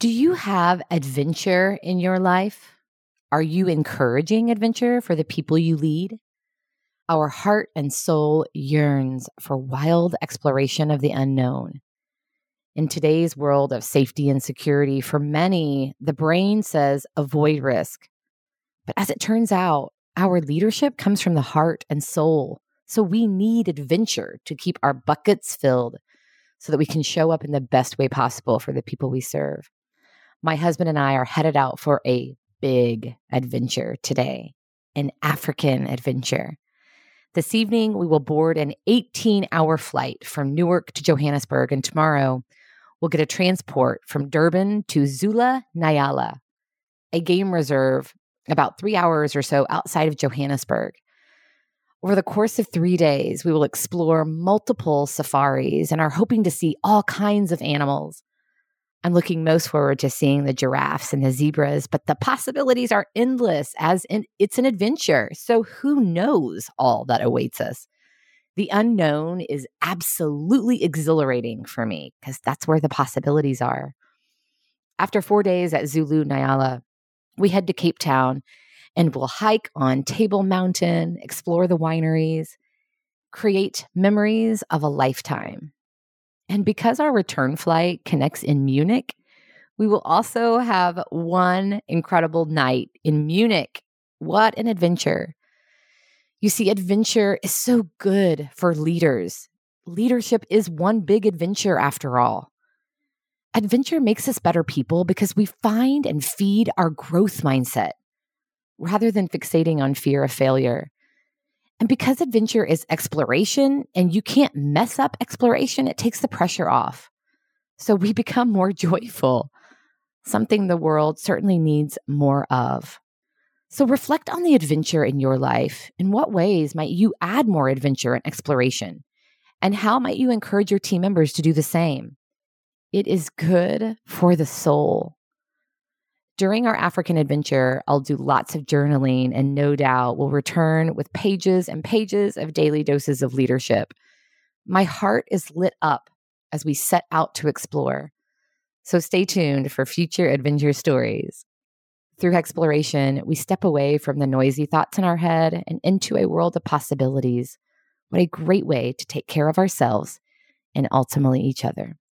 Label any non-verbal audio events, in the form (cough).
Do you have adventure in your life? Are you mm-hmm. encouraging adventure for the people you lead? Our heart and soul yearns for wild exploration of the unknown. In today's world of safety and security, for many, the brain says avoid risk. But as it turns out, our leadership comes from the heart and soul. So we need adventure to keep our buckets filled so that we can show up in the best way possible for the people we serve my husband and I are headed out for a big adventure today, an African adventure. This evening, we will board an 18 hour flight from Newark to Johannesburg, and tomorrow, we'll get a transport from Durban to Zulu Nyala, a game reserve about three hours or so outside of Johannesburg. Over the course of three days, we will explore multiple safaris and are hoping to see all kinds of animals I'm looking most forward to seeing the giraffes and the zebras, but the possibilities are endless as in, it's an adventure. So who knows all that awaits us? The unknown is absolutely exhilarating for me because that's where the possibilities are. After four days at Zulu Nyala, we head to Cape Town and we'll hike on Table Mountain, explore the wineries, create memories of a lifetime. And because our return flight connects in Munich, we will also have one incredible night in Munich. What an adventure! You see, adventure is so good for leaders. Leadership is one big adventure after all. Adventure makes us better people because we find and feed our growth mindset rather than fixating on fear of failure. And because adventure is exploration and you can't mess up exploration, it takes the pressure off. So we (laughs) become more joyful, something the world certainly needs more of. So reflect on the adventure in your life. In what ways might you add more adventure and exploration? And how might you encourage your team members to do the same? It is good for the soul during our African adventure, I'll do lots of journaling and no doubt will return with pages and pages of daily doses of leadership. My heart is lit up as we set out to explore. So stay tuned for future adventure stories. Through exploration, we step away from the noisy thoughts in our head and into a world of possibilities. What a great way to take care of ourselves and ultimately each other.